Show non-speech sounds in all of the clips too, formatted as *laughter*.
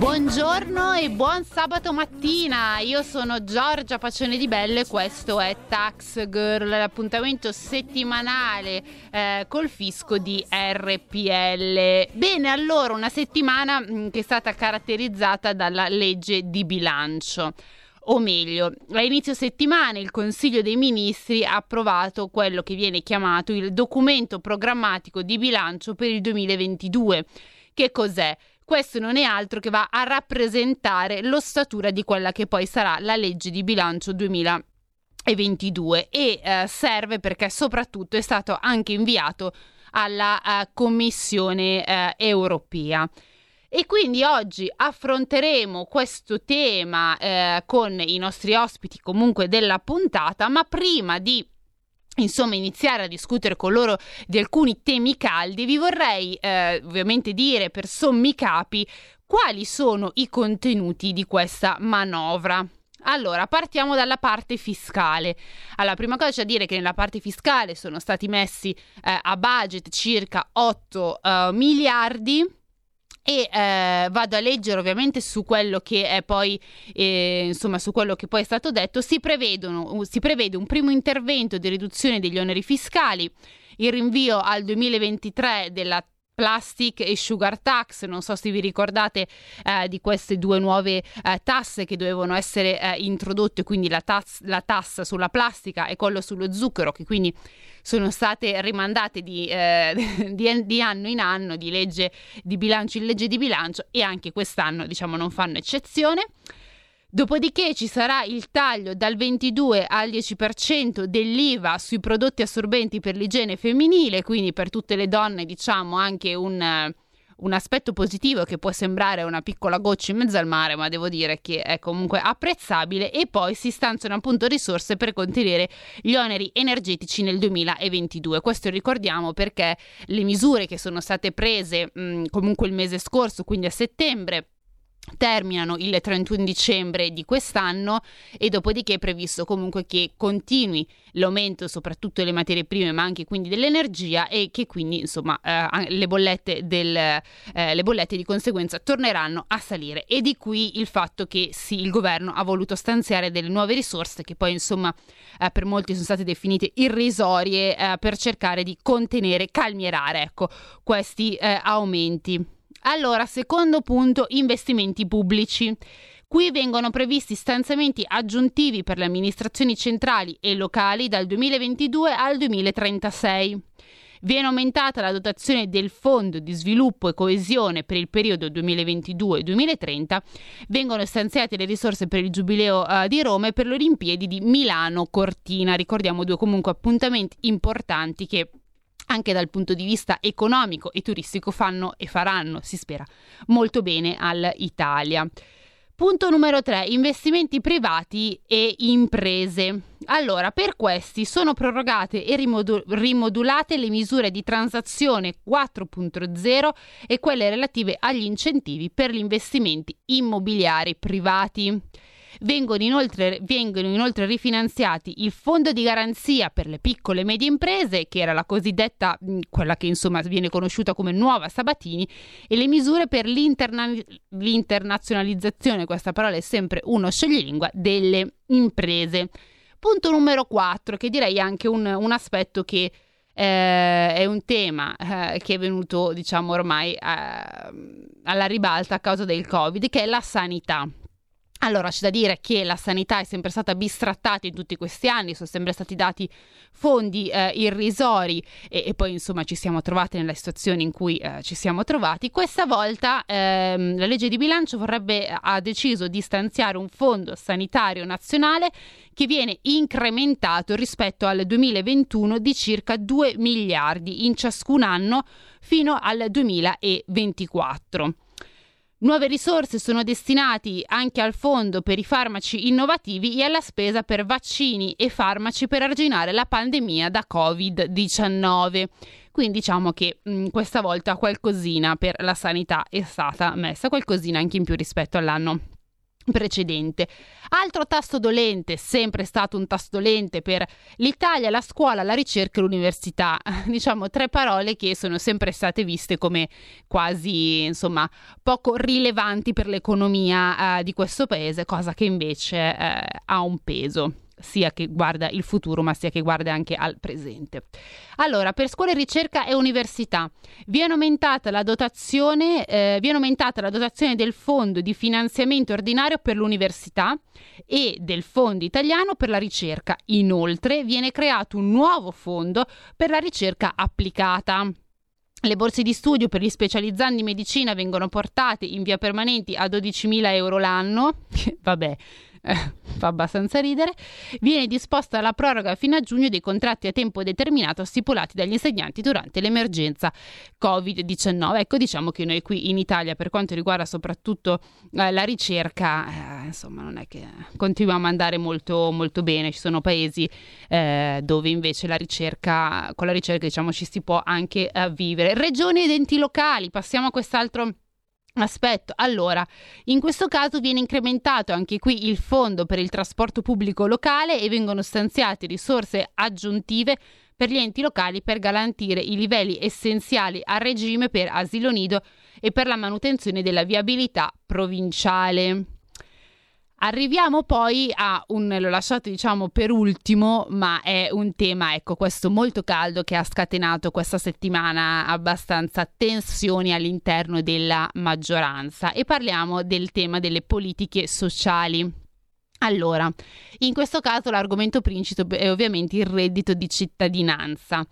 Buongiorno e buon sabato mattina, io sono Giorgia Pacione di Bello e questo è Tax Girl, l'appuntamento settimanale eh, col fisco di RPL. Bene, allora una settimana mm, che è stata caratterizzata dalla legge di bilancio. O meglio, a inizio settimana il Consiglio dei Ministri ha approvato quello che viene chiamato il documento programmatico di bilancio per il 2022. Che cos'è? Questo non è altro che va a rappresentare l'ossatura di quella che poi sarà la legge di bilancio 2022 e eh, serve perché soprattutto è stato anche inviato alla uh, Commissione uh, europea. E quindi oggi affronteremo questo tema eh, con i nostri ospiti comunque della puntata, ma prima di insomma iniziare a discutere con loro di alcuni temi caldi, vi vorrei eh, ovviamente dire per sommi capi quali sono i contenuti di questa manovra. Allora, partiamo dalla parte fiscale. Allora, prima cosa c'è da dire che nella parte fiscale sono stati messi eh, a budget circa 8 uh, miliardi e eh, vado a leggere ovviamente su quello che è poi eh, insomma su quello che poi è stato detto. Si, si prevede un primo intervento di riduzione degli oneri fiscali il rinvio al 2023 della plastic e sugar tax. Non so se vi ricordate eh, di queste due nuove eh, tasse che dovevano essere eh, introdotte, quindi la, taz- la, tassa sulla plastica e quello sullo zucchero, che quindi sono state rimandate di, eh, *laughs* di, di anno in anno, di legge di bilancio in legge di bilancio e anche quest'anno diciamo non fanno eccezione. Dopodiché ci sarà il taglio dal 22 al 10% dell'IVA sui prodotti assorbenti per l'igiene femminile, quindi per tutte le donne diciamo anche un, un aspetto positivo che può sembrare una piccola goccia in mezzo al mare, ma devo dire che è comunque apprezzabile e poi si stanziano appunto risorse per contenere gli oneri energetici nel 2022. Questo ricordiamo perché le misure che sono state prese mh, comunque il mese scorso, quindi a settembre, terminano il 31 dicembre di quest'anno e dopodiché è previsto comunque che continui l'aumento soprattutto delle materie prime ma anche quindi dell'energia e che quindi insomma eh, le, bollette del, eh, le bollette di conseguenza torneranno a salire. E di qui il fatto che sì il governo ha voluto stanziare delle nuove risorse che poi insomma eh, per molti sono state definite irrisorie eh, per cercare di contenere calmierare ecco questi eh, aumenti allora, secondo punto, investimenti pubblici. Qui vengono previsti stanziamenti aggiuntivi per le amministrazioni centrali e locali dal 2022 al 2036. Viene aumentata la dotazione del Fondo di sviluppo e coesione per il periodo 2022-2030. Vengono stanziate le risorse per il Giubileo uh, di Roma e per le Olimpiadi di Milano-Cortina. Ricordiamo due comunque appuntamenti importanti che anche dal punto di vista economico e turistico fanno e faranno, si spera, molto bene all'Italia. Punto numero 3, investimenti privati e imprese. Allora, per questi sono prorogate e rimodu- rimodulate le misure di transazione 4.0 e quelle relative agli incentivi per gli investimenti immobiliari privati. Vengono inoltre, vengono inoltre rifinanziati il fondo di garanzia per le piccole e medie imprese, che era la cosiddetta, quella che insomma viene conosciuta come nuova Sabatini, e le misure per l'interna- l'internazionalizzazione, questa parola è sempre uno scioglilingua, delle imprese. Punto numero 4, che direi anche un, un aspetto che eh, è un tema eh, che è venuto, diciamo, ormai eh, alla ribalta a causa del Covid, che è la sanità. Allora, c'è da dire che la sanità è sempre stata bistrattata in tutti questi anni, sono sempre stati dati fondi eh, irrisori e, e, poi insomma ci siamo trovati nella situazione in cui eh, ci siamo trovati. Questa volta ehm, la legge di bilancio vorrebbe, ha deciso di stanziare un fondo sanitario nazionale che viene incrementato rispetto al 2021 di circa 2 miliardi in ciascun anno fino al 2024. Nuove risorse sono destinate anche al fondo per i farmaci innovativi e alla spesa per vaccini e farmaci per arginare la pandemia da Covid-19. Quindi diciamo che mh, mm, questa volta qualcosina per la sanità è stata messa, qualcosina anche in più rispetto all'anno precedente. Altro tasto dolente, sempre stato un tasto dolente per l'Italia, la scuola, la ricerca e l'università. *laughs* Diciamo tre parole che sono sempre state viste come quasi, insomma, poco rilevanti per l'economia eh, di questo paese, cosa che invece eh, ha un peso sia che guarda il futuro ma sia che guarda anche al presente. Allora, per scuole, ricerca e università viene aumentata la dotazione, eh, viene aumentata la dotazione del fondo di finanziamento ordinario per l'università e del fondo italiano per la ricerca. Inoltre viene creato un nuovo fondo per la ricerca applicata. Le borse di studio per gli specializzandi in medicina vengono portate in via permanenti a 12.000 euro l'anno. *laughs* Vabbè, eh, fa abbastanza ridere, viene disposta la proroga fino a giugno dei contratti a tempo determinato stipulati dagli insegnanti durante l'emergenza Covid-19. Ecco, diciamo che noi qui in Italia, per quanto riguarda soprattutto eh, la ricerca, eh, insomma, non è che continuiamo a andare molto, molto bene. Ci sono paesi eh, dove invece la ricerca, con la ricerca, diciamo, ci si può anche eh, vivere. Regioni ed enti locali, passiamo a quest'altro Aspetto, allora, in questo caso viene incrementato anche qui il fondo per il trasporto pubblico locale e vengono stanziate risorse aggiuntive per gli enti locali per garantire i livelli essenziali a regime per asilo nido e per la manutenzione della viabilità provinciale. Arriviamo poi a un, l'ho lasciato diciamo per ultimo, ma è un tema, ecco, questo molto caldo che ha scatenato questa settimana abbastanza tensioni all'interno della maggioranza e parliamo del tema delle politiche sociali. Allora, in questo caso l'argomento principe è ovviamente il reddito di cittadinanza.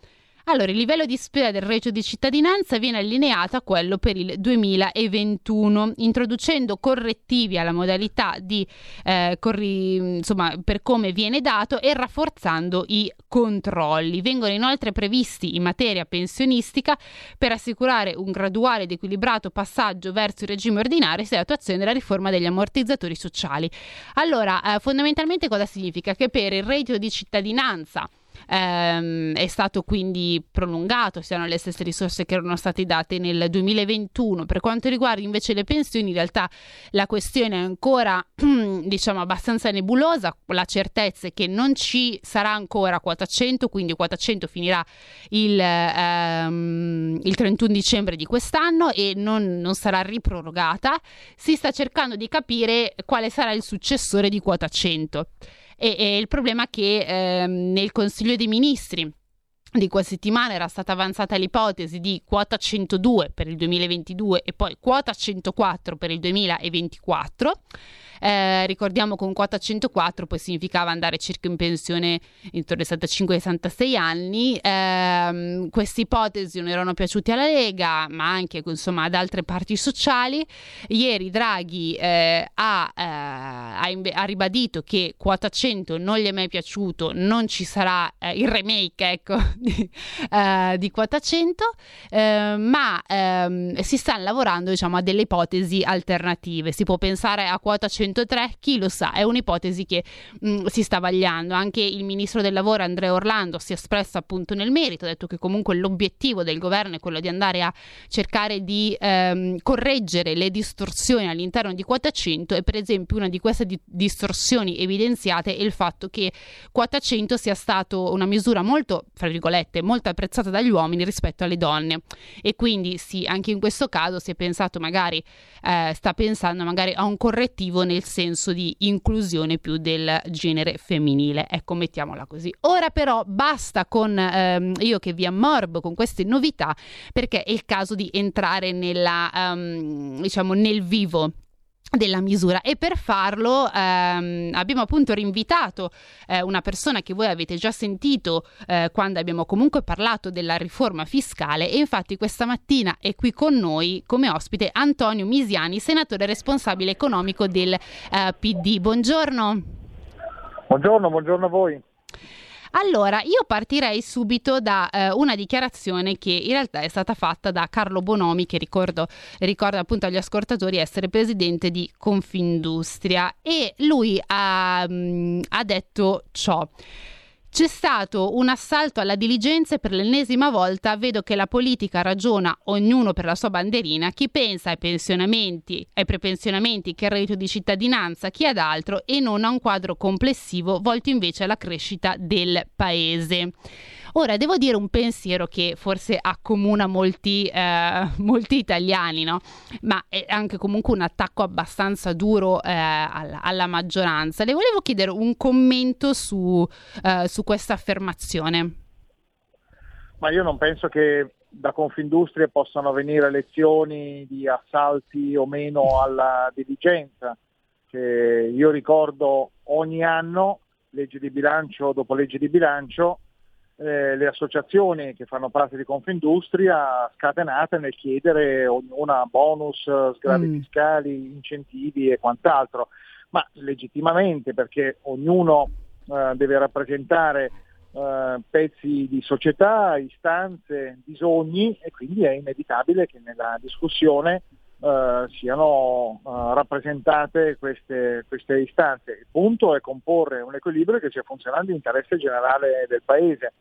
Allora, il livello di spesa del reddito di cittadinanza viene allineato a quello per il 2021, introducendo correttivi alla modalità di eh, corri, insomma, per come viene dato e rafforzando i controlli. Vengono inoltre previsti in materia pensionistica per assicurare un graduale ed equilibrato passaggio verso il regime ordinario e attuazione della riforma degli ammortizzatori sociali. Allora, eh, fondamentalmente cosa significa? Che per il reddito di cittadinanza ehm, è stato quindi prolungato, siano le stesse risorse che erano state date nel 2021. Per quanto riguarda invece le pensioni, in realtà la questione è ancora *clears throat* diciamo abbastanza nebulosa, la certezza è che non ci sarà ancora quota 100, quindi quota 100 finirà il, ehm, il 31 dicembre di quest'anno e non, non sarà riprorogata. Si sta cercando di capire quale sarà il successore di quota 100. E, e il problema è che ehm, nel Consiglio dei Ministri di questa settimana era stata avanzata l'ipotesi di quota 102 per il 2022 e poi quota 104 per il 2024 eh, ricordiamo con quota 104 poi significava andare circa in pensione intorno ai 65-66 anni. Eh, queste ipotesi non erano piaciute alla Lega, ma anche insomma, ad altre parti sociali. Ieri Draghi eh, ha, eh, ha, inve- ha, ribadito che quota 100 non gli è mai piaciuto, non ci sarà eh, il remake ecco, di, *laughs* eh, di, quota 100, ma ehm, si stanno lavorando diciamo, a delle ipotesi alternative. Si può pensare a quota 100 103, chi lo sa, è un'ipotesi che mh, mm, si sta vagliando. Anche il ministro del lavoro Andrea Orlando si è espresso appunto nel merito, ha detto che comunque l'obiettivo del governo è quello di andare a cercare di ehm, correggere le distorsioni all'interno di quota 100 e per esempio una di queste di- distorsioni evidenziate è il fatto che quota 100 sia stato una misura molto, fra virgolette, molto apprezzata dagli uomini rispetto alle donne e quindi sì, anche in questo caso si è pensato magari, eh, sta pensando magari a un correttivo nel senso di inclusione più del genere femminile. Ecco, mettiamola così. Ora però basta con ehm, io che vi ammorbo con queste novità perché è il caso di entrare nella, um, diciamo, nel vivo della misura e per farlo ehm, abbiamo appunto rinvitato eh, una persona che voi avete già sentito eh, quando abbiamo comunque parlato della riforma fiscale e infatti questa mattina è qui con noi come ospite Antonio Misiani, senatore responsabile economico del eh, PD. Buongiorno. Buongiorno, buongiorno a voi. Allora, io partirei subito da eh, una dichiarazione che in realtà è stata fatta da Carlo Bonomi, che ricordo, ricordo appunto agli ascoltatori essere presidente di Confindustria, e lui ha, mh, ha detto ciò C'è stato un assalto alla diligenza e per l'ennesima volta vedo che la politica ragiona ognuno per la sua banderina, chi pensa ai pensionamenti, ai prepensionamenti, chi al reddito di cittadinanza, chi ad altro e non a un quadro complessivo volto invece alla crescita del paese. Ora, devo dire un pensiero che forse accomuna molti, eh, molti italiani, no? ma è anche comunque un attacco abbastanza duro eh, alla, alla, maggioranza. Le volevo chiedere un commento su, eh, su questa affermazione. Ma io non penso che da Confindustria possano venire lezioni di assalti o meno alla diligenza. Che io ricordo ogni anno, legge di bilancio dopo legge di bilancio, eh, le associazioni che fanno parte di Confindustria scatenate nel chiedere ognuna bonus, sgravi mm. fiscali, incentivi e quant'altro, ma legittimamente perché ognuno eh, deve rappresentare eh, pezzi di società, istanze, bisogni e quindi è inevitabile che nella discussione eh, siano uh, rappresentate queste, queste, istanze. Il punto è comporre un equilibrio che sia funzionante in interesse generale del Paese.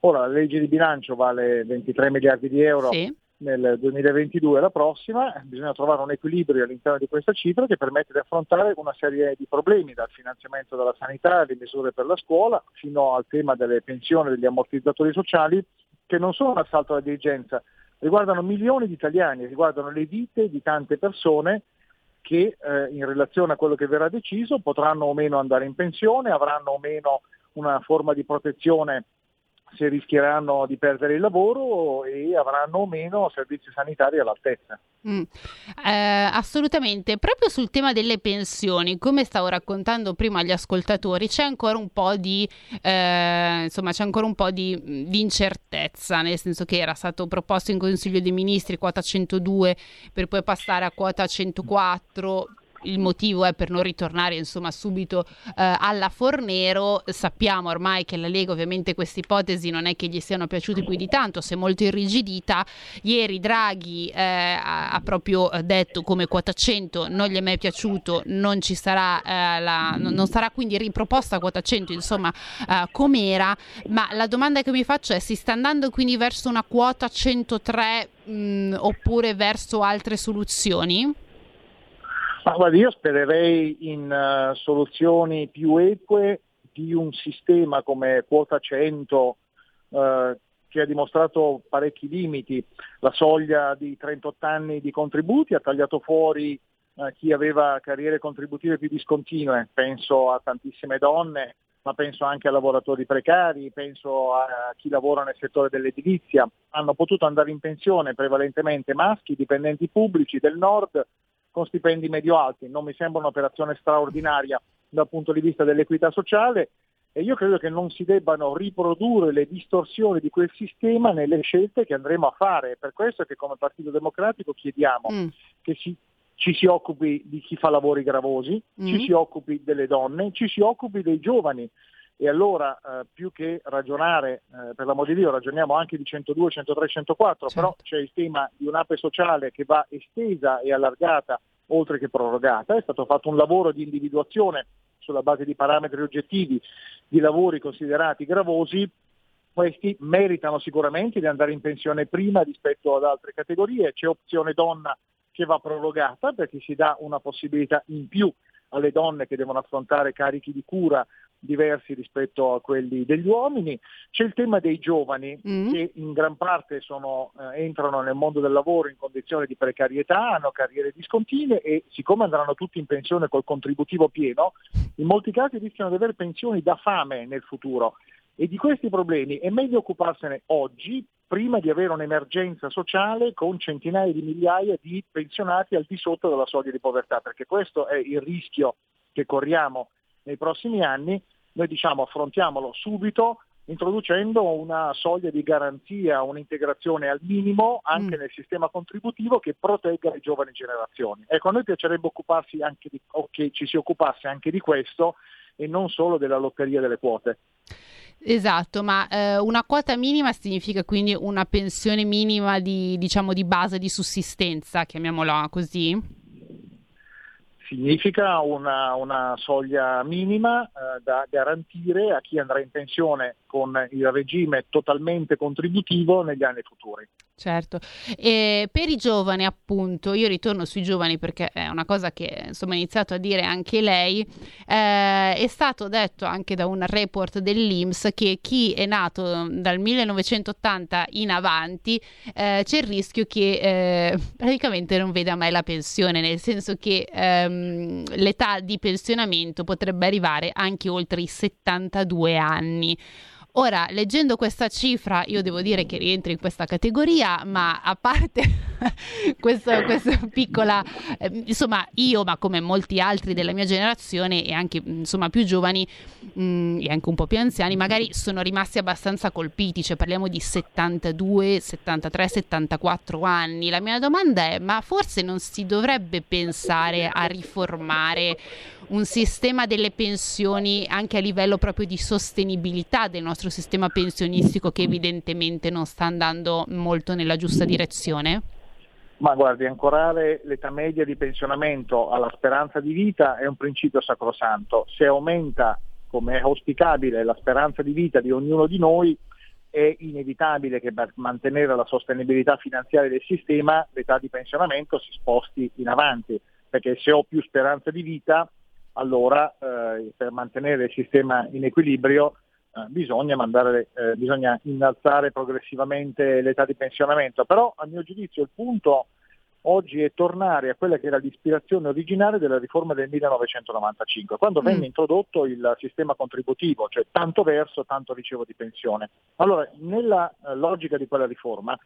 Ora la legge di bilancio vale 23 miliardi di euro sì. nel 2022 la prossima, bisogna trovare un equilibrio all'interno di questa cifra che permette di affrontare una serie di problemi, dal finanziamento della sanità, alle misure per la scuola, fino al tema delle pensioni, degli ammortizzatori sociali, che non sono un assalto alla dirigenza, riguardano milioni di italiani, riguardano le vite di tante persone che eh, in relazione a quello che verrà deciso potranno o meno andare in pensione, avranno o meno una forma di protezione se rischieranno di perdere il lavoro e avranno o meno servizi sanitari all'altezza. Mm. Eh, assolutamente, proprio sul tema delle pensioni, come stavo raccontando prima agli ascoltatori, c'è ancora un po' di, eh, insomma, c'è ancora un po' di, di, incertezza, nel senso che era stato proposto in Consiglio dei Ministri quota 102 per poi passare a quota 104 il motivo è per non ritornare insomma subito eh, alla Fornero. Sappiamo ormai che la Lega ovviamente queste ipotesi non è che gli siano piaciute più di tanto, si è molto irrigidita. Ieri Draghi eh, ha, proprio detto come quota 100 non gli è mai piaciuto, non ci sarà, eh, la, non sarà quindi riproposta quota 100 insomma eh, com'era, ma la domanda che mi faccio è si sta andando quindi verso una quota 103 mh, oppure verso altre soluzioni? Ma guarda, io spererei in uh, soluzioni più eque di un sistema come quota 100 uh, eh, che ha dimostrato parecchi limiti. La soglia di 38 anni di contributi ha tagliato fuori uh, chi aveva carriere contributive più discontinue, penso a tantissime donne, ma penso anche a lavoratori precari, penso a chi lavora nel settore dell'edilizia. Hanno potuto andare in pensione prevalentemente maschi, dipendenti pubblici del nord, con stipendi medio-alti. Non mi sembra un'operazione straordinaria dal punto di vista dell'equità sociale e io credo che non si debbano riprodurre le distorsioni di quel sistema nelle scelte che andremo a fare. È per questo che come Partito Democratico chiediamo mm. che si, ci si occupi di chi fa lavori gravosi, mm. ci si occupi delle donne, ci si occupi dei giovani e allora eh, più che ragionare, eh, per l'amor di Dio, ragioniamo anche di 102, 103, 104, certo. però c'è il tema di un'ape sociale che va estesa e allargata oltre che prorogata, è stato fatto un lavoro di individuazione sulla base di parametri oggettivi di lavori considerati gravosi, questi meritano sicuramente di andare in pensione prima rispetto ad altre categorie, c'è opzione donna che va prorogata perché si dà una possibilità in più alle donne che devono affrontare carichi di cura diversi rispetto a quelli degli uomini. C'è il tema dei giovani mm. che in gran parte sono, eh, entrano nel mondo del lavoro in condizioni di precarietà, hanno carriere discontinue e siccome andranno tutti in pensione col contributivo pieno, in molti casi rischiano di avere pensioni da fame nel futuro. E di questi problemi è meglio occuparsene oggi prima di avere un'emergenza sociale con centinaia di migliaia di pensionati al di sotto della soglia di povertà, perché questo è il rischio che corriamo nei prossimi anni. Noi diciamo affrontiamolo subito introducendo una soglia di garanzia, un'integrazione al minimo anche mm. nel sistema contributivo che protegga le giovani generazioni. Ecco, a noi piacerebbe occuparsi anche di, o che ci si occupasse anche di questo e non solo della lotteria delle quote. Esatto, ma eh, una quota minima significa quindi una pensione minima di, diciamo, di base di sussistenza, chiamiamola così? Significa una, una soglia minima eh, da garantire a chi andrà in pensione con il regime totalmente contributivo negli anni futuri. Certo, e per i giovani appunto, io ritorno sui giovani perché è una cosa che insomma ha iniziato a dire anche lei, eh, è stato detto anche da un report dell'Inps che chi è nato dal 1980 in avanti eh, c'è il rischio che eh, praticamente non veda mai la pensione, nel senso che ehm, l'età di pensionamento potrebbe arrivare anche oltre i 72 anni. Ora, leggendo questa cifra, io devo dire che rientro in questa categoria, ma a parte *laughs* questa, piccola, eh, insomma, io, ma come molti altri della mia generazione e anche insomma più giovani mh, mm, e anche un po' più anziani, magari sono rimasti abbastanza colpiti, cioè parliamo di 72, 73, 74 anni. La mia domanda è: ma forse non si dovrebbe pensare a riformare un sistema delle pensioni anche a livello proprio di sostenibilità del nostro sistema pensionistico che evidentemente non sta andando molto nella giusta direzione? Ma guardi, ancorare l'età media di pensionamento alla speranza di vita è un principio sacrosanto. Se aumenta, come è auspicabile, la speranza di vita di ognuno di noi, è inevitabile che per mantenere la sostenibilità finanziaria del sistema l'età di pensionamento si sposti in avanti, perché se ho più speranza di vita allora eh, per mantenere il sistema in equilibrio eh, bisogna, mandare, eh, bisogna, innalzare progressivamente l'età di pensionamento. Però a mio giudizio il punto oggi è tornare a quella che era l'ispirazione originaria della riforma del 1995, quando mm. venne introdotto il sistema contributivo, cioè tanto verso, tanto ricevo di pensione. Allora, nella eh, logica di quella riforma,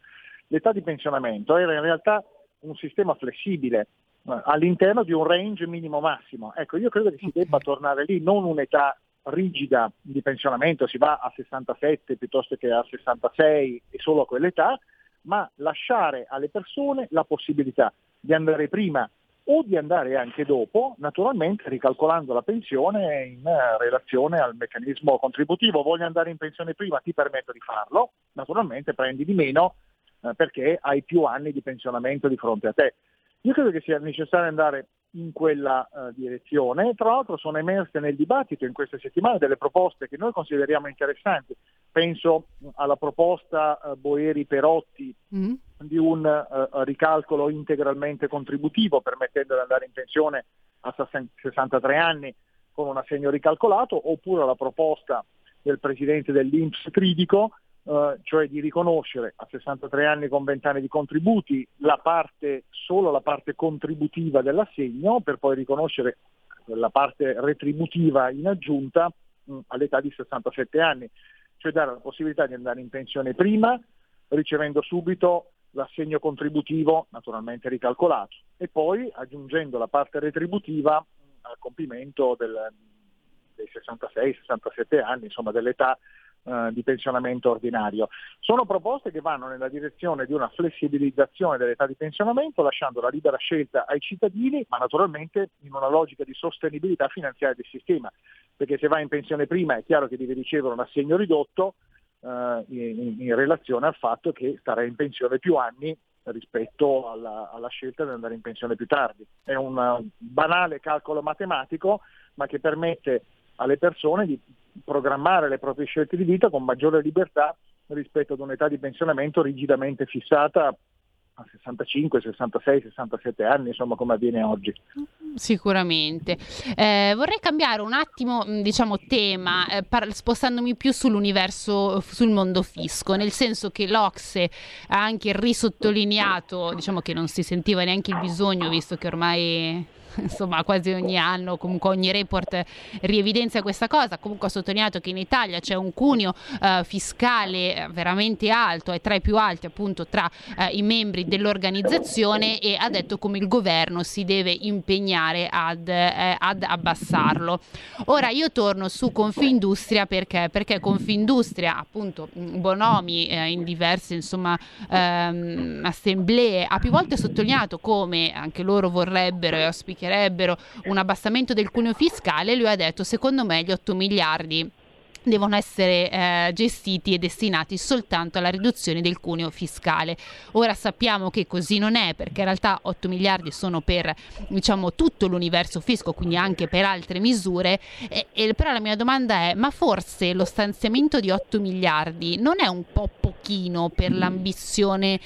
l'età di pensionamento era in realtà un sistema flessibile, all'interno di un range minimo-massimo. Ecco, io credo che si debba tornare lì, non un'età rigida di pensionamento, si va a 67 piuttosto che a 66 e solo a quell'età, ma lasciare alle persone la possibilità di andare prima o di andare anche dopo, naturalmente ricalcolando la pensione in relazione al meccanismo contributivo. Voglio andare in pensione prima, ti permetto di farlo, naturalmente prendi di meno eh, perché hai più anni di pensionamento di fronte a te. Io credo che sia necessario andare in quella uh, direzione. Tra l'altro sono emerse nel dibattito in queste settimane delle proposte che noi consideriamo interessanti. Penso alla proposta uh, Boeri-Perotti mm. di un uh, ricalcolo integralmente contributivo permettendo di andare in pensione a 63 anni con un assegno ricalcolato, oppure alla proposta del presidente dell'Inps Tridico Uh, cioè di riconoscere a 63 anni con 20 anni di contributi la parte, solo la parte contributiva dell'assegno per poi riconoscere la parte retributiva in aggiunta mh, mm, all'età di 67 anni, cioè dare la possibilità di andare in pensione prima ricevendo subito l'assegno contributivo naturalmente ricalcolato e poi aggiungendo la parte retributiva mm, al compimento del, dei 66-67 anni, insomma dell'età eh, di pensionamento ordinario. Sono proposte che vanno nella direzione di una flessibilizzazione dell'età di pensionamento, lasciando la libera scelta ai cittadini, ma naturalmente in una logica di sostenibilità finanziaria del sistema, perché se vai in pensione prima è chiaro che devi ricevere un assegno ridotto eh, in, in, relazione al fatto che starai in pensione più anni rispetto alla, alla, scelta di andare in pensione più tardi. È un banale calcolo matematico, ma che permette alle persone di programmare le proprie scelte di vita con maggiore libertà rispetto ad un'età di pensionamento rigidamente fissata a 65, 66, 67 anni, insomma come avviene oggi. Sicuramente. Eh, vorrei cambiare un attimo, mm, diciamo, tema, eh, par- spostandomi più sull'universo, sul mondo fisco, nel senso che l'Ocse ha anche risottolineato, diciamo che non si sentiva neanche il bisogno, visto che ormai *laughs* insomma quasi ogni anno, comunque ogni report rievidenzia questa cosa, comunque ha sottolineato che in Italia c'è un cuneo eh, fiscale eh, veramente alto, è tra i più alti appunto tra eh, i membri dell'organizzazione e ha detto come il governo si deve impegnare ad, eh, ad abbassarlo. Ora io torno su Confindustria perché? Perché Confindustria appunto Bonomi eh, in diverse insomma ehm, assemblee ha più volte sottolineato come anche loro vorrebbero e auspicherebbero un abbassamento del cuneo fiscale, lui ha detto secondo me gli 8 miliardi devono essere eh, gestiti e destinati soltanto alla riduzione del cuneo fiscale. Ora sappiamo che così non è perché in realtà 8 miliardi sono per diciamo, tutto l'universo fisco, quindi anche per altre misure, e, e, però la mia domanda è ma forse lo stanziamento di 8 miliardi non è un po' pochino per l'ambizione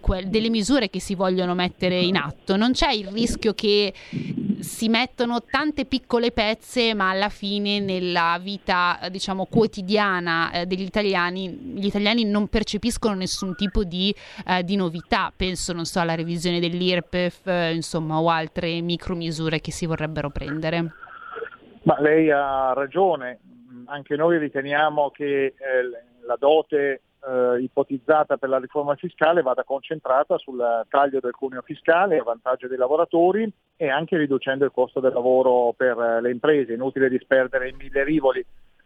que- delle misure che si vogliono mettere in atto? Non c'è il rischio che si mettono tante piccole pezze ma alla fine nella vita diciamo quotidiana eh, degli italiani, gli italiani non percepiscono nessun tipo di, eh, di novità, penso so alla revisione dell'IRPEF, eh, insomma, o altre micromisure che si vorrebbero prendere. Ma lei ha ragione, anche noi riteniamo che eh, la dote eh, ipotizzata per la riforma fiscale vada concentrata sul taglio del cuneo fiscale a vantaggio dei lavoratori e anche riducendo il costo del lavoro per eh, le imprese. Inutile disperdere in mille rivoli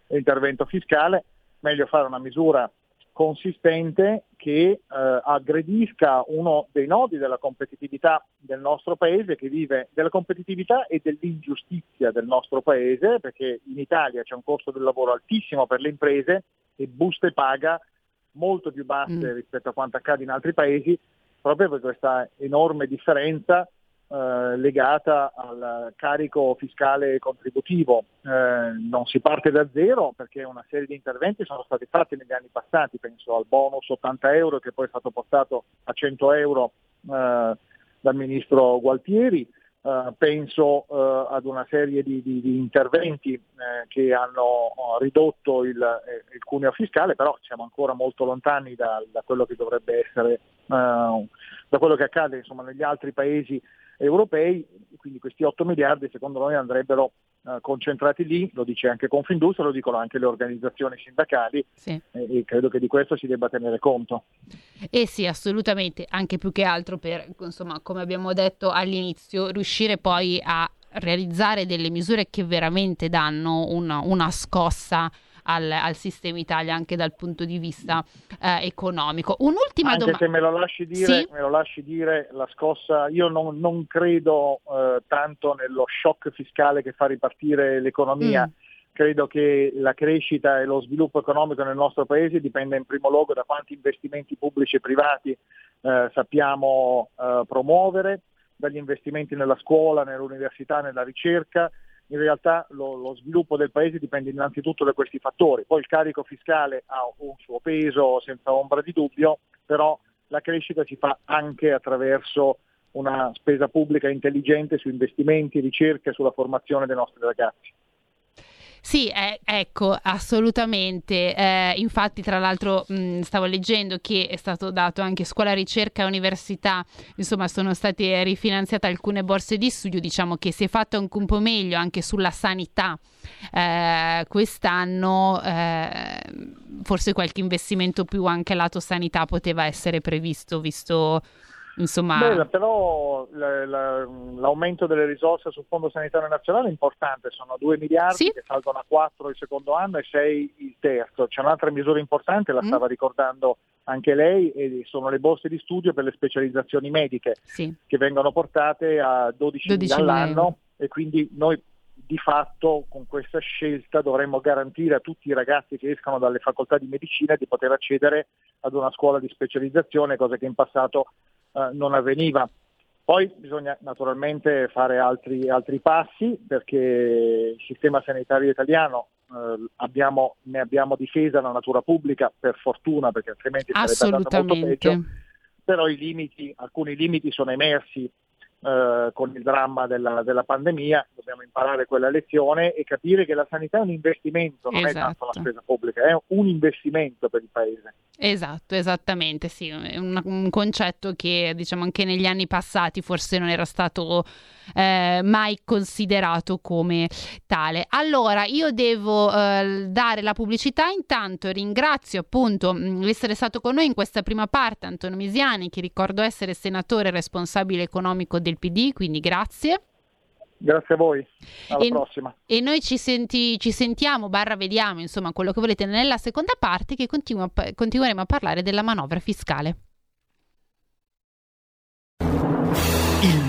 l'intervento fiscale, meglio fare una misura consistente che eh, aggredisca uno dei nodi della competitività del nostro paese, che vive della competitività e dell'ingiustizia del nostro paese, perché in Italia c'è un costo del lavoro altissimo per le imprese e buste paga molto più basse mm. rispetto a quanto accade in altri paesi, proprio per questa enorme differenza eh, legata al carico fiscale contributivo. Eh, non si parte da zero perché una serie di interventi sono stati fatti negli anni passati, penso al bonus 80 euro che poi è stato portato a 100 euro eh, dal ministro Gualtieri, Uh, penso uh, ad una serie di, di, di interventi uh, che hanno ridotto il, il, cuneo fiscale, però siamo ancora molto lontani da, da quello che dovrebbe essere, da quello che accade insomma, negli altri paesi europei, quindi questi 8 miliardi secondo noi andrebbero uh, concentrati lì, lo dice anche Confindustria, lo dicono anche le organizzazioni sindacali sì. e, e credo che di questo si debba tenere conto. Eh sì, assolutamente, anche più che altro per, insomma, come abbiamo detto all'inizio, riuscire poi a realizzare delle misure che veramente danno una, una scossa al, al, sistema Italia anche dal punto di vista eh, economico. Un'ultima domanda. se me lo lasci dire, sì? me lo lasci dire la scossa, io non, non credo eh, tanto nello shock fiscale che fa ripartire l'economia. Mm. Credo che la crescita e lo sviluppo economico nel nostro Paese dipenda in primo luogo da quanti investimenti pubblici e privati eh, sappiamo eh, promuovere, dagli investimenti nella scuola, nell'università, nella ricerca, in realtà lo, lo, sviluppo del paese dipende innanzitutto da questi fattori. Poi il carico fiscale ha un suo peso senza ombra di dubbio, però la crescita si fa anche attraverso una spesa pubblica intelligente su investimenti, ricerca e sulla formazione dei nostri ragazzi. Sì, eh, ecco, assolutamente. Eh, infatti, tra l'altro, mh, stavo leggendo che è stato dato anche scuola, ricerca e università, insomma, sono state rifinanziate alcune borse di studio. Diciamo che si è fatto anche un po' meglio anche sulla sanità eh, quest'anno. Eh, forse qualche investimento più anche lato sanità poteva essere previsto, visto Insomma... Beh, però l'aumento delle risorse sul Fondo Sanitario Nazionale è importante, sono 2 miliardi sì? che salgono a 4 il secondo anno e 6 il terzo. C'è un'altra misura importante, la mm. stava ricordando anche lei, e sono le borse di studio per le specializzazioni mediche sì. che vengono portate a 12, 12 all'anno e quindi noi di fatto con questa scelta dovremmo garantire a tutti i ragazzi che escono dalle facoltà di medicina di poter accedere ad una scuola di specializzazione, cosa che in passato eh, non avveniva. Poi bisogna naturalmente fare altri, altri, passi perché il sistema sanitario italiano eh, abbiamo, ne abbiamo difesa la natura pubblica per fortuna perché altrimenti sarebbe andato molto peggio, però i limiti, alcuni limiti sono emersi eh, con il dramma della, della, pandemia, dobbiamo imparare quella lezione e capire che la sanità è un investimento, non esatto. è tanto la esatto. spesa pubblica, è un investimento per il Paese. Esatto, esattamente, sì, è un, un concetto che diciamo anche negli anni passati forse non era stato eh, mai considerato come tale. Allora, io devo eh, dare la pubblicità, intanto ringrazio appunto di mm, essere stato con noi in questa prima parte Antonio Misiani, che ricordo essere senatore responsabile economico del PD, quindi grazie. Grazie a voi, alla e, prossima. E noi ci, senti, ci, sentiamo, barra vediamo, insomma, quello che volete nella seconda parte che continu- continueremo a parlare della manovra fiscale.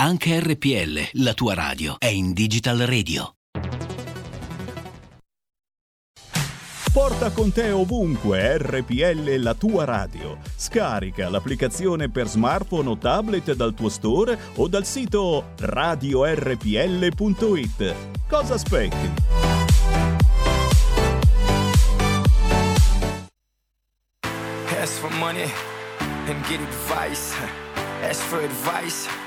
Anche RPL, la tua radio, è in Digital Radio. Porta con te ovunque RPL la tua radio. Scarica l'applicazione per smartphone o tablet dal tuo store o dal sito radiorpl.it. Cosa aspetti? Ask for money and get advice. Ask for advice.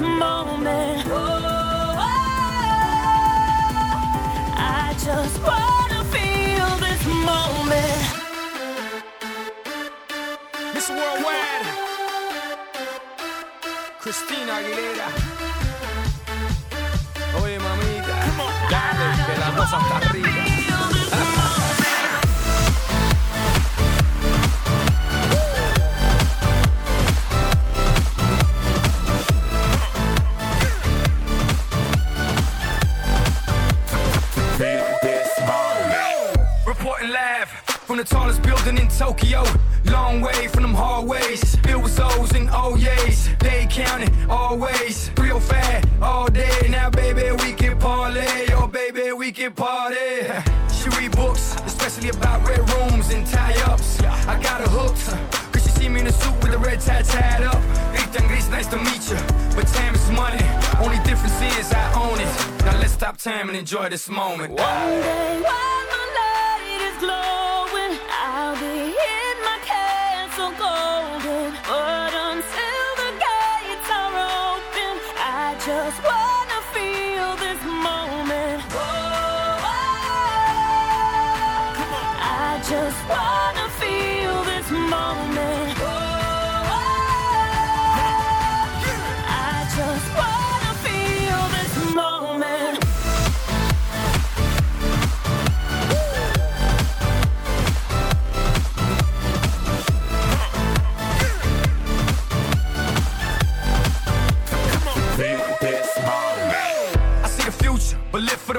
this moment. Oh, I just wanna feel this moment. Miss Worldwide. Cristina Aguilera. Oye, mamita. Dale, que la cosa está rica. From the tallest building in Tokyo. Long way from them hallways. Filled with O's and oh O's. They counting always. Real fat all day. Now, baby, we can parlay. Oh, baby, we can party. She read books, especially about red rooms and tie ups. I got her hooked. Cause she see me in a suit with a red tie tied up. Ethan Gris, nice to meet you. But time is money. Only difference is I own it. Now let's stop time and enjoy this moment. One day one Oh.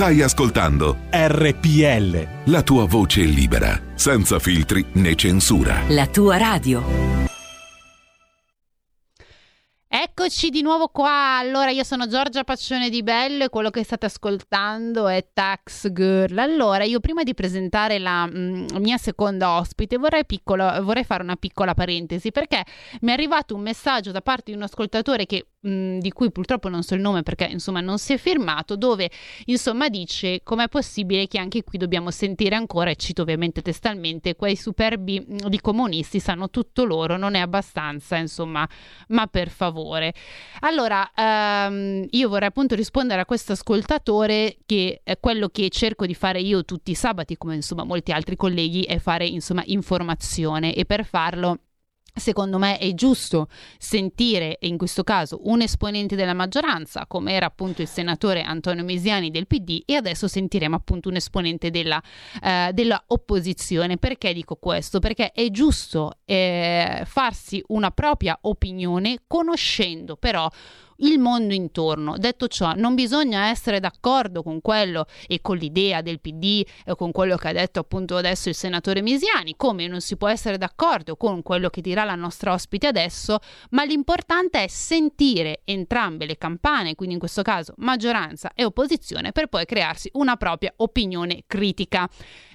Stai ascoltando RPL. la tua voce libera, senza filtri né censura. La tua radio. Eccoci di nuovo qua. Allora, io sono Giorgia Paccione di Bello e quello che state ascoltando è Tax Girl. Allora, io prima di presentare la mm, mia seconda ospite vorrei, piccolo, vorrei fare una piccola parentesi perché mi è arrivato un messaggio da parte di un ascoltatore che di cui purtroppo non so il nome perché insomma non si è firmato, dove insomma dice com'è possibile che anche qui dobbiamo sentire ancora, e cito ovviamente testualmente, quei superbi di comunisti sanno tutto loro, non è abbastanza, insomma, ma per favore. Allora, ehm, io vorrei appunto rispondere a questo ascoltatore che è quello che cerco di fare io tutti i sabati, come insomma molti altri colleghi, è fare insomma informazione e per farlo Secondo me è giusto sentire, in questo caso, un esponente della maggioranza, come era appunto il senatore Antonio Mesiani del PD, e adesso sentiremo appunto un esponente della, eh, della opposizione. Perché dico questo? Perché è giusto eh, farsi una propria opinione conoscendo però il mondo intorno. Detto ciò, non bisogna essere d'accordo con quello e con l'idea del PD e con quello che ha detto appunto adesso il senatore Misiani, come non si può essere d'accordo con quello che dirà la nostra ospite adesso, ma l'importante è sentire entrambe le campane, quindi in questo caso maggioranza e opposizione, per poi crearsi una propria opinione critica.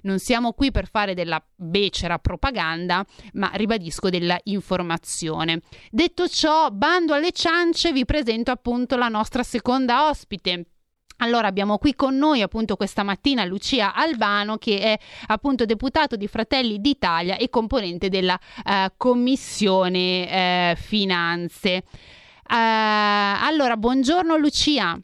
Non siamo qui per fare della becera propaganda, ma ribadisco della informazione. Detto ciò, bando alle ciance, vi presento appunto la nostra seconda ospite. Allora abbiamo qui con noi appunto questa mattina Lucia Albano che è appunto deputato di Fratelli d'Italia e componente della eh, Commissione eh, Finanze. Eh, allora, buongiorno Lucia.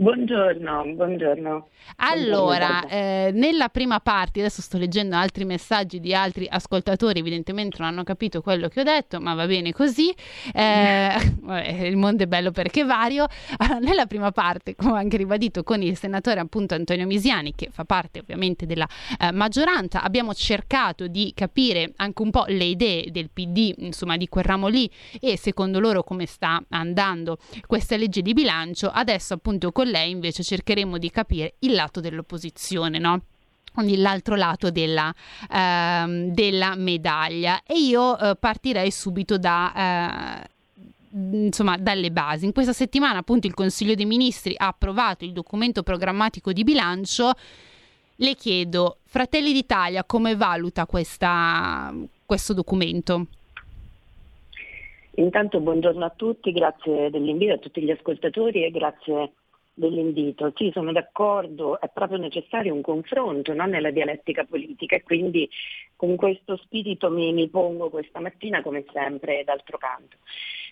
Buongiorno, buongiorno. Allora, eh, nella prima parte, adesso sto leggendo altri messaggi di altri ascoltatori, evidentemente non hanno capito quello che ho detto, ma va bene così. Eh, *laughs* vabbè, il mondo è bello perché vario. Allora, *laughs* nella prima parte, come ho anche ribadito con il senatore appunto Antonio Misiani, che fa parte ovviamente della eh, maggioranza, abbiamo cercato di capire anche un po' le idee del PD, insomma, di quel ramo lì e secondo loro come sta andando questa legge di bilancio. Adesso appunto con lei invece cercheremo di capire il lato dell'opposizione, no? quindi l'altro lato della, ehm, della medaglia e io eh, partirei subito da eh, insomma dalle basi. In questa settimana appunto il Consiglio dei Ministri ha approvato il documento programmatico di bilancio. Le chiedo, Fratelli d'Italia come valuta questa, questo documento? Intanto buongiorno a tutti, grazie dell'invito a tutti gli ascoltatori e grazie dell'invito. Sì, sono d'accordo, è proprio necessario un confronto no? nella dialettica politica e quindi con questo spirito mi, mi pongo questa mattina come sempre d'altro canto.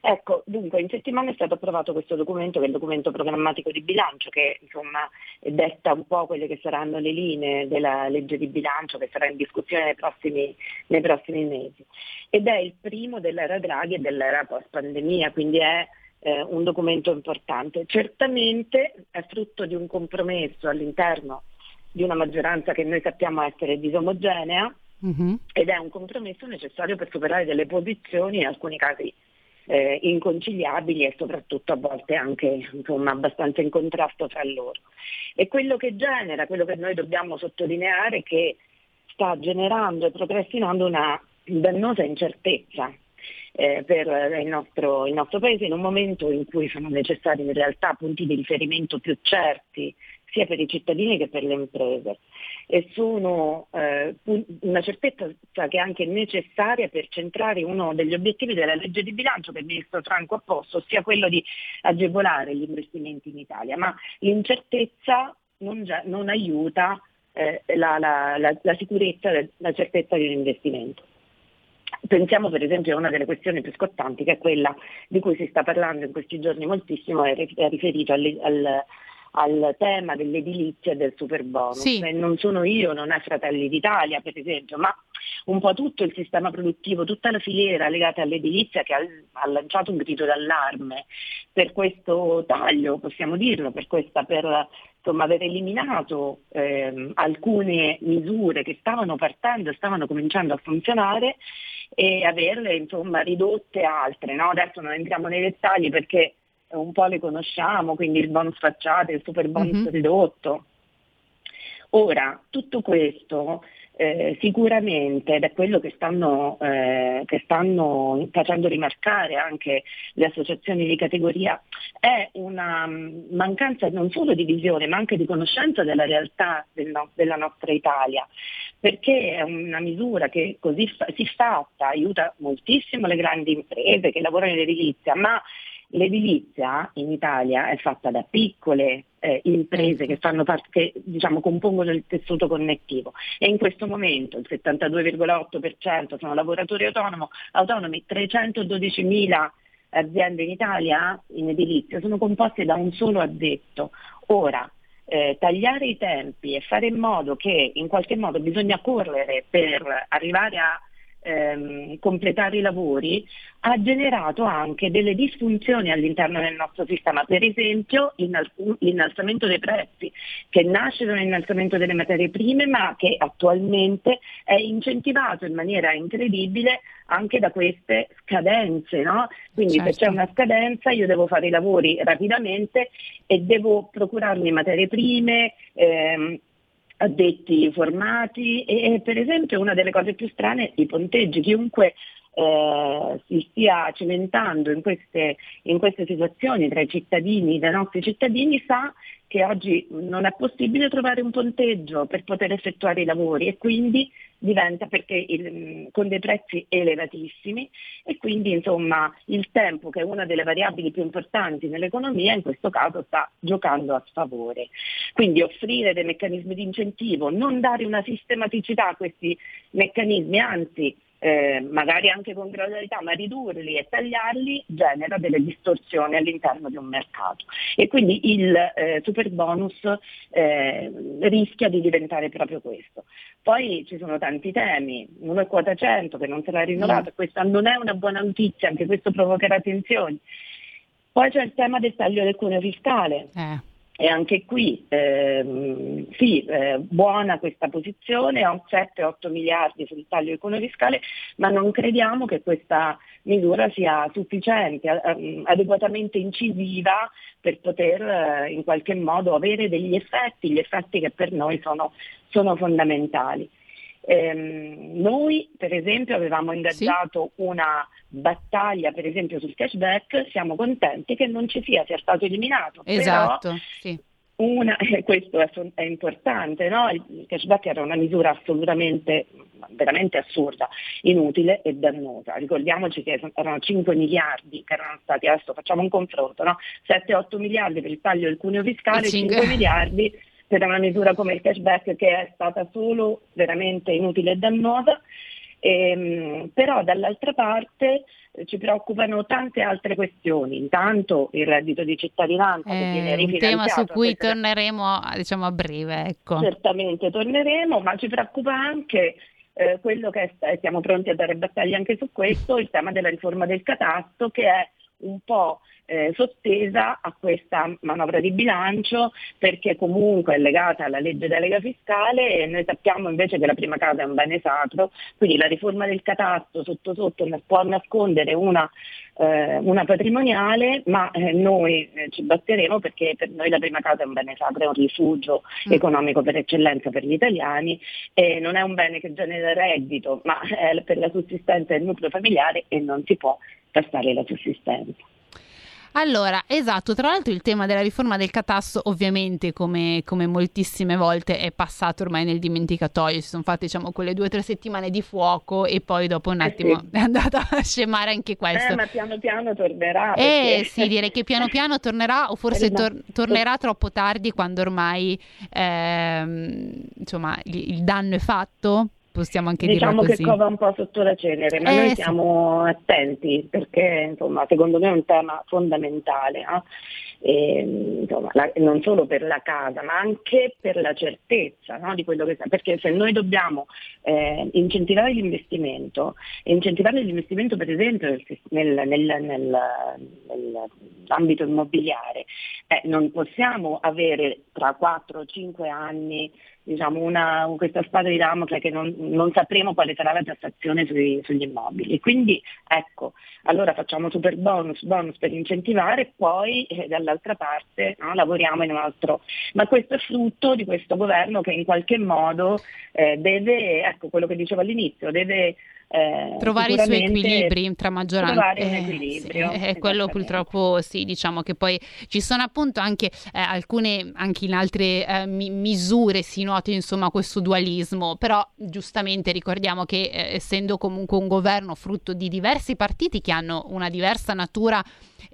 Ecco, dunque in settimana è stato approvato questo documento che è il documento programmatico di bilancio che insomma detta un po' quelle che saranno le linee della legge di bilancio che sarà in discussione nei prossimi, nei prossimi mesi. Ed è il primo dell'era Draghi e dell'era post pandemia, quindi è eh, un documento importante. Certamente è frutto di un compromesso all'interno di una maggioranza che noi sappiamo essere disomogenea mm-hmm. ed è un compromesso necessario per superare delle posizioni in alcuni casi eh, inconciliabili e soprattutto a volte anche insomma, abbastanza in contrasto tra loro. E quello che genera, quello che noi dobbiamo sottolineare è che sta generando e procrastinando una dannosa incertezza eh, per il nostro, il nostro Paese in un momento in cui sono necessari in realtà punti di riferimento più certi sia per i cittadini che per le imprese e sono eh, una certezza che è anche necessaria per centrare uno degli obiettivi della legge di bilancio che il ministro Franco ha posto, ossia quello di agevolare gli investimenti in Italia, ma l'incertezza non, già, non aiuta eh, la, la, la, la sicurezza, la certezza di un investimento. Pensiamo per esempio a una delle questioni più scottanti, che è quella di cui si sta parlando in questi giorni moltissimo, è riferito al, al, al tema dell'edilizia e del super bonus. Sì. Non sono io, non è Fratelli d'Italia per esempio, ma un po' tutto il sistema produttivo, tutta la filiera legata all'edilizia che ha, ha lanciato un grido d'allarme per questo taglio, possiamo dirlo, per, questa, per insomma, aver eliminato eh, alcune misure che stavano partendo, stavano cominciando a funzionare e averle insomma, ridotte altre. No? Adesso non entriamo nei dettagli perché un po' le conosciamo, quindi il bonus facciate, il super bonus mm-hmm. ridotto, Ora, tutto questo eh, sicuramente, ed è quello che stanno, eh, che stanno, facendo rimarcare anche le associazioni di categoria, è una mm, mancanza non solo di visione ma anche di conoscenza della realtà del no, della nostra Italia, perché è una misura che così fa- fatta aiuta moltissimo le grandi imprese che lavorano in edilizia, ma L'edilizia in Italia è fatta da piccole eh, imprese che, parte, che diciamo, compongono il tessuto connettivo e in questo momento il 72,8% sono lavoratori autonomo, autonomi, 312.000 aziende in Italia in edilizia sono composte da un solo addetto. Ora, eh, tagliare i tempi e fare in modo che in qualche modo bisogna correre per arrivare a ehm, completare i lavori ha generato anche delle disfunzioni all'interno del nostro sistema, per esempio l'innalzamento dei prezzi, che nasce da un innalzamento delle materie prime ma che attualmente è incentivato in maniera incredibile anche da queste scadenze. No? Quindi certo. se c'è una scadenza io devo fare i lavori rapidamente e devo procurarmi materie prime. Ehm, addetti formati e, per esempio una delle cose più strane i ponteggi, chiunque eh, si stia cimentando in queste, in queste situazioni tra i cittadini, dai nostri cittadini, sa che oggi non è possibile trovare un ponteggio per poter effettuare i lavori e quindi diventa perché il, con dei prezzi elevatissimi e quindi insomma il tempo che è una delle variabili più importanti nell'economia in questo caso sta giocando a sfavore. Quindi offrire dei meccanismi di incentivo, non dare una sistematicità a questi meccanismi, anzi eh, magari anche con gradualità, ma ridurli e tagliarli genera delle distorsioni all'interno di un mercato. E quindi il eh, super bonus eh, rischia di diventare proprio questo. Poi ci sono tanti temi, uno è quota 100 che non sarà rinnovato, mm. questa non è una buona notizia, anche questo provocherà tensioni. Poi c'è il tema del taglio del cuneo fiscale. Eh e anche qui ehm, sì, eh, buona questa posizione, ho 7-8 miliardi sul taglio economico fiscale, ma non crediamo che questa misura sia sufficiente, eh, adeguatamente incisiva per poter eh, in qualche modo avere degli effetti, gli effetti che per noi sono, sono fondamentali. Ehm, noi per esempio avevamo ingaggiato sì. una battaglia per esempio sul cashback, siamo contenti che non ci sia, sia stato eliminato. Esatto, sì. Una, *laughs* questo è, è importante, no? il cashback era una misura assolutamente, veramente assurda, inutile e dannosa. Ricordiamoci che erano 5 miliardi che erano stati, adesso facciamo un confronto, no? 7-8 miliardi per il taglio del cuneo fiscale, 5 miliardi per una misura come il cashback che è stata solo veramente inutile e dannosa. Ehm, però dall'altra parte eh, ci preoccupano tante altre questioni, intanto il reddito di cittadinanza eh, che viene rifinanziato. Un tema su cui torneremo diciamo, a breve. Ecco. Certamente torneremo, ma ci preoccupa anche eh, quello che è, siamo pronti a dare battaglia anche su questo, il tema della riforma del catasto che è un po' eh, sottesa a questa manovra di bilancio perché comunque è legata alla legge delega fiscale e noi sappiamo invece che la prima casa è un bene sacro, quindi la riforma del catasto sotto sotto può nascondere una, eh, una patrimoniale, ma eh, noi eh, ci batteremo perché per noi la prima casa è un bene sacro, è un rifugio mm. economico per eccellenza per gli italiani e non è un bene che genera reddito, ma è per la sussistenza del nucleo familiare e non si può tassare la sussistenza. Allora, esatto, tra l'altro il tema della riforma del catasto ovviamente come, come, moltissime volte è passato ormai nel dimenticatoio, si sono fatte diciamo quelle due o tre settimane di fuoco e poi dopo un attimo eh sì. *laughs* è andata a scemare anche questo. Eh, ma piano piano tornerà. Eh sì, direi che piano piano tornerà o forse tor- tornerà troppo tardi quando ormai ehm, insomma il danno è fatto possiamo anche diciamo dirlo così. che cova un po' sotto la cenere, ma eh, noi siamo sì. attenti perché insomma, secondo me è un tema fondamentale. No? E, insomma, la, non solo per la casa, ma anche per la certezza no, di quello che. Perché se noi dobbiamo eh, incentivare l'investimento, incentivare l'investimento per esempio nel, nel, nel, nell'ambito immobiliare, eh, non possiamo avere tra 4 o 5 anni diciamo, una, questa spada di Damocle che non, non, sapremo quale sarà la tassazione sui, sugli immobili. Quindi ecco, allora facciamo super bonus, bonus per incentivare, poi eh, dalla dall'altra parte no? lavoriamo in un altro. Ma questo è frutto di questo governo che in qualche modo eh, deve, ecco quello che dicevo all'inizio, deve eh, trovare i suoi equilibri tra maggioranza. trovare un equilibrio eh, sì, quello purtroppo sì diciamo che poi ci sono appunto anche eh, alcune anche in altre eh, mi- misure si nota insomma questo dualismo. Però giustamente ricordiamo che eh, essendo comunque un governo frutto di diversi partiti che hanno una diversa natura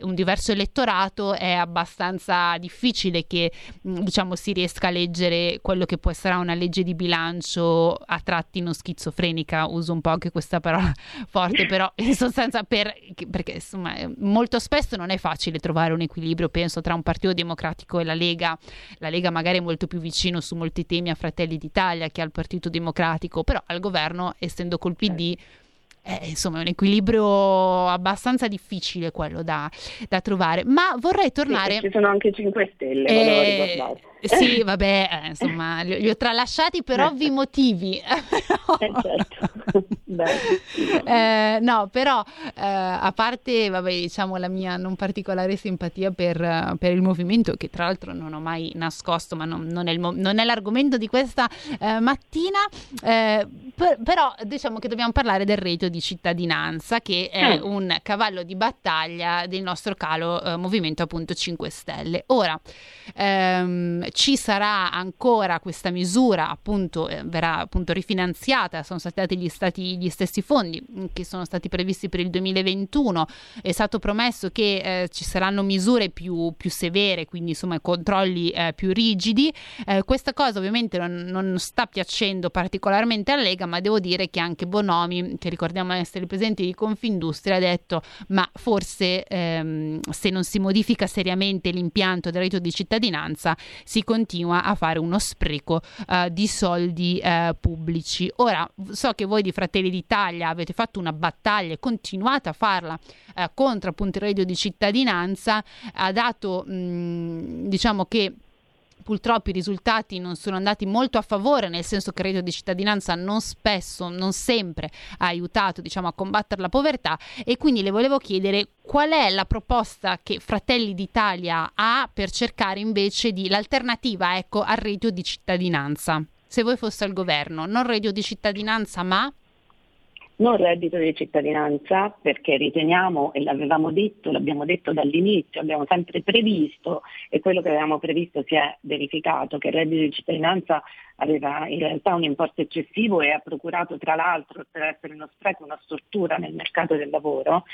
un diverso elettorato è abbastanza difficile che mm, diciamo si riesca a leggere quello che può essere una legge di bilancio a tratti non schizofrenica. Uso un po' anche questa parola *laughs* forte però in sostanza per, perché insomma molto spesso non è facile trovare un equilibrio penso tra un partito democratico e la Lega la Lega magari è molto più vicino su molti temi a Fratelli d'Italia che al Partito Democratico però al governo essendo col PD eh, insomma è un equilibrio abbastanza difficile quello da, da trovare. Ma vorrei tornare... Sì, ci sono anche 5 Stelle, eh, Sì, *laughs* vabbè, eh, insomma, li, li, ho tralasciati per ovvi motivi. eh, *laughs* certo. Eh, no, però eh, a parte, vabbè, diciamo, la mia non particolare simpatia per, per, il movimento, che tra l'altro non ho mai nascosto, ma non, non, è, mo- non è, l'argomento di questa eh, mattina, eh, per, però diciamo che dobbiamo parlare del reddito di cittadinanza, che è mm. un cavallo di battaglia del nostro calo eh, movimento appunto 5 Stelle. Ora, ehm, ci sarà ancora questa misura, appunto, eh, verrà appunto rifinanziata, sono stati gli, stati, gli stessi fondi mm, che sono stati previsti per il 2021, è stato promesso che eh, ci saranno misure più, più, severe, quindi insomma controlli eh, più rigidi. Eh, questa cosa ovviamente non, non sta piacendo particolarmente alla Lega, ma devo dire che anche Bonomi, che ricordiamo essere presidente di Confindustria, ha detto ma forse ehm, se non si modifica seriamente l'impianto del reddito di cittadinanza si continua a fare uno spreco eh, di soldi eh, pubblici. Ora so che voi di Fratelli d'Italia avete fatto una battaglia e continuate a farla eh, contro appunto il reddito di cittadinanza, ha dato mh, diciamo che purtroppo i risultati non sono andati molto a favore, nel senso che il reddito di cittadinanza non spesso, non sempre ha aiutato diciamo, a combattere la povertà e quindi le volevo chiedere qual è la proposta che Fratelli d'Italia ha per cercare invece di l'alternativa ecco, al reddito di cittadinanza. Se voi foste al governo, non reddito di cittadinanza ma non reddito di cittadinanza perché riteniamo, e l'avevamo detto, l'abbiamo detto dall'inizio, abbiamo sempre previsto e quello che avevamo previsto si è verificato, che il reddito di cittadinanza aveva in realtà un importo eccessivo e ha procurato tra l'altro per essere uno spreco una stortura nel mercato del lavoro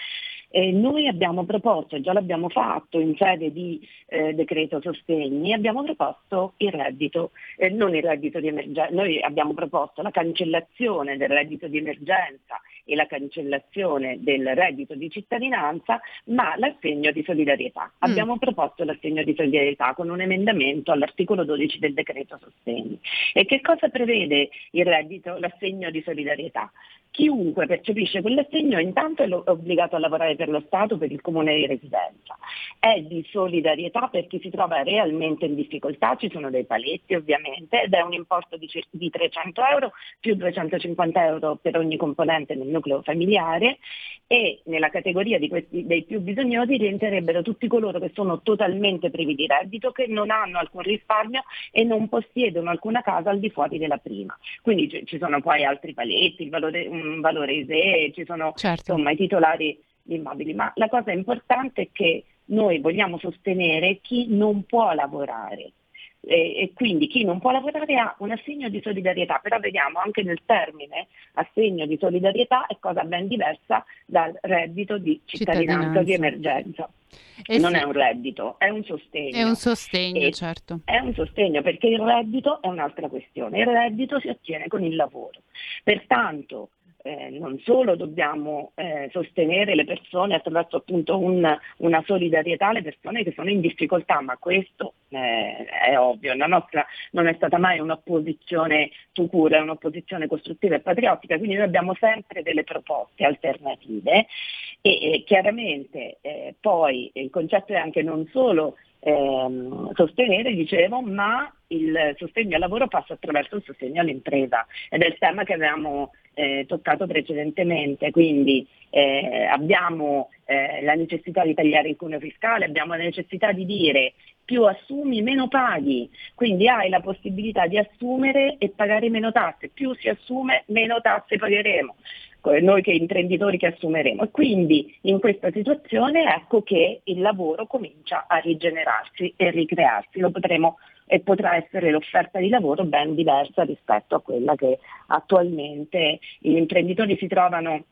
eh, noi abbiamo proposto, e già l'abbiamo fatto in sede di eh, decreto sostegni, abbiamo proposto il reddito, eh, non il reddito di emergenza, noi abbiamo proposto la cancellazione del reddito di emergenza e la cancellazione del reddito di cittadinanza, ma l'assegno di solidarietà. Mm. Abbiamo proposto l'assegno di solidarietà con un emendamento all'articolo 12 del decreto sostegni. E che cosa prevede il reddito, l'assegno di solidarietà? Chiunque percepisce quell'assegno intanto è obbligato a lavorare per lo Stato, per il comune di residenza. È di solidarietà per chi si trova realmente in difficoltà, ci sono dei paletti ovviamente ed è un importo di, di 300 euro più 250 euro per ogni componente nel nucleo familiare e nella categoria questi, dei più bisognosi rientrerebbero tutti coloro che sono totalmente privi di reddito, che non hanno alcun risparmio e non possiedono alcuna casa al di fuori della prima. Quindi c- ci sono poi altri paletti, il valore, un valore ISE, ci sono certo. insomma, i titolari di immobili, ma la cosa importante è che noi vogliamo sostenere chi non può lavorare e, e, quindi chi non può lavorare ha un assegno di solidarietà, però vediamo anche nel termine assegno di solidarietà è cosa ben diversa dal reddito di cittadinanza, cittadinanza. di emergenza. E non sì. è un reddito, è un sostegno. È un sostegno, e certo. È un sostegno perché il reddito è un'altra questione, il reddito si ottiene con il lavoro. Pertanto eh, non solo dobbiamo eh, sostenere le persone attraverso appunto un, una solidarietà alle persone che sono in difficoltà, ma questo eh, è ovvio, la nostra non è stata mai un'opposizione tu cura, è un'opposizione costruttiva e patriottica, quindi noi abbiamo sempre delle proposte alternative. E, chiaramente eh, poi il concetto è anche non solo ehm, sostenere, dicevo, ma il sostegno al lavoro passa attraverso il sostegno all'impresa. Ed è il tema che avevamo eh, toccato precedentemente, quindi eh, abbiamo eh, la necessità di tagliare il cuneo fiscale, abbiamo la necessità di dire più assumi meno paghi, quindi hai la possibilità di assumere e pagare meno tasse, più si assume meno tasse pagheremo noi che imprenditori che assumeremo. E quindi in questa situazione ecco che il lavoro comincia a rigenerarsi e ricrearsi. Lo potremo e potrà essere l'offerta di lavoro ben diversa rispetto a quella che attualmente gli imprenditori si trovano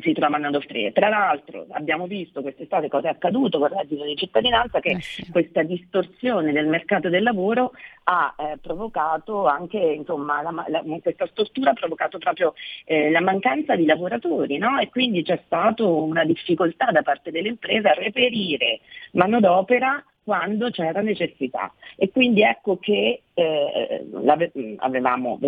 si trovano ad offrire. Tra l'altro abbiamo visto quest'estate cosa è accaduto con il reddito di cittadinanza, che eh sì. questa distorsione del mercato del lavoro ha eh, provocato anche, insomma, la, la, questa stortura ha provocato proprio eh, la mancanza di lavoratori no? e quindi c'è stata una difficoltà da parte delle imprese a reperire manodopera quando c'era necessità. E quindi ecco che eh, avevamo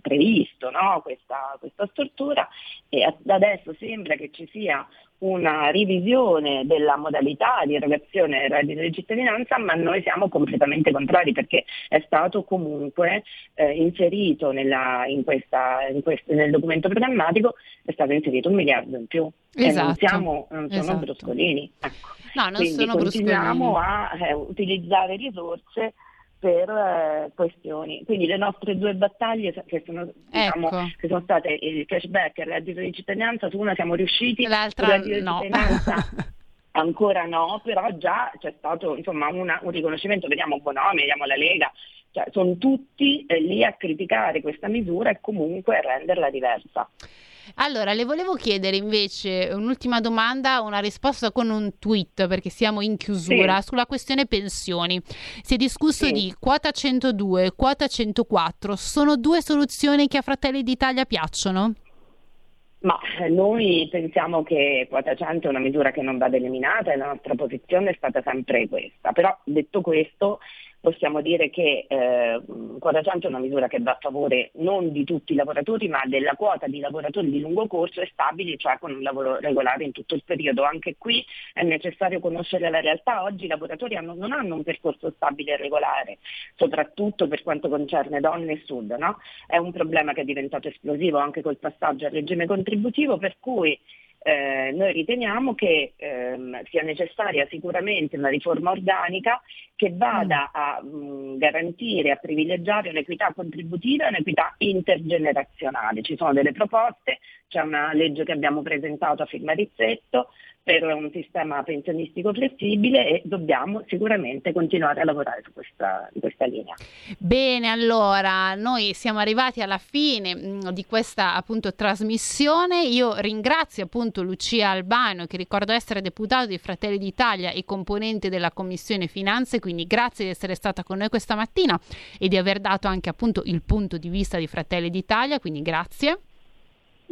previsto no? questa, questa, struttura e adesso sembra che ci sia una revisione della modalità di erogazione del reddito di cittadinanza, ma noi siamo completamente contrari perché è stato comunque eh, inserito nella, in questa, in questo, nel documento programmatico, è stato inserito un miliardo in più. Esatto. E non, siamo, non sono esatto. bruscolini. Ecco. No, non Quindi sono continuiamo a eh, utilizzare risorse per eh, questioni. Quindi le nostre due battaglie che sono, diciamo, ecco. che sono state il cashback e il reddito di cittadinanza, su una siamo riusciti, l'altra no. *laughs* ancora no, però già c'è stato insomma, una, un riconoscimento, vediamo Bonomi, vediamo la Lega, cioè, sono tutti eh, lì a criticare questa misura e comunque a renderla diversa. Allora, le volevo chiedere invece un'ultima domanda, una risposta con un tweet, perché siamo in chiusura, sì. sulla questione pensioni. Si è discusso sì. di quota 102 e quota 104. Sono due soluzioni che a Fratelli d'Italia piacciono? Ma eh, noi pensiamo che quota 100 è una misura che non va eliminata e la nostra posizione è stata sempre questa. Però detto questo, possiamo dire che eh, quota 100 è una misura che va a favore non di tutti i lavoratori ma della quota di lavoratori di lungo corso e stabili, cioè con un lavoro regolare in tutto il periodo. Anche qui è necessario conoscere la realtà. Oggi i lavoratori hanno, non hanno un percorso stabile e regolare, soprattutto per quanto concerne donne e sud. No? È un problema che è diventato esplosivo anche col passaggio al regime contributivo per cui eh, noi riteniamo che ehm, sia necessaria sicuramente una riforma organica che vada mm. a mh, mm, garantire, a privilegiare un'equità contributiva e un'equità intergenerazionale. Ci sono delle proposte, c'è una legge che abbiamo presentato a firma Rizzetto, per un sistema pensionistico flessibile e dobbiamo sicuramente continuare a lavorare su questa, questa linea. Bene, allora noi siamo arrivati alla fine mm, di questa appunto trasmissione. Io ringrazio appunto Lucia Albano che ricordo essere deputato di Fratelli d'Italia e componente della Commissione Finanze, quindi grazie di essere stata con noi questa mattina e di aver dato anche appunto il punto di vista di Fratelli d'Italia, quindi grazie.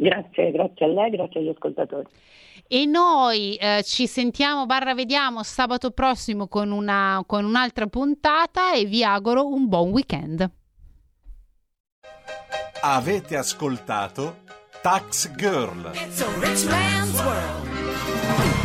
Grazie, grazie a lei, grazie agli ascoltatori. E noi eh, ci sentiamo, barra vediamo sabato prossimo con, una, con un'altra puntata e vi auguro un buon weekend. Avete ascoltato Tax Girl. It's a rich man's world.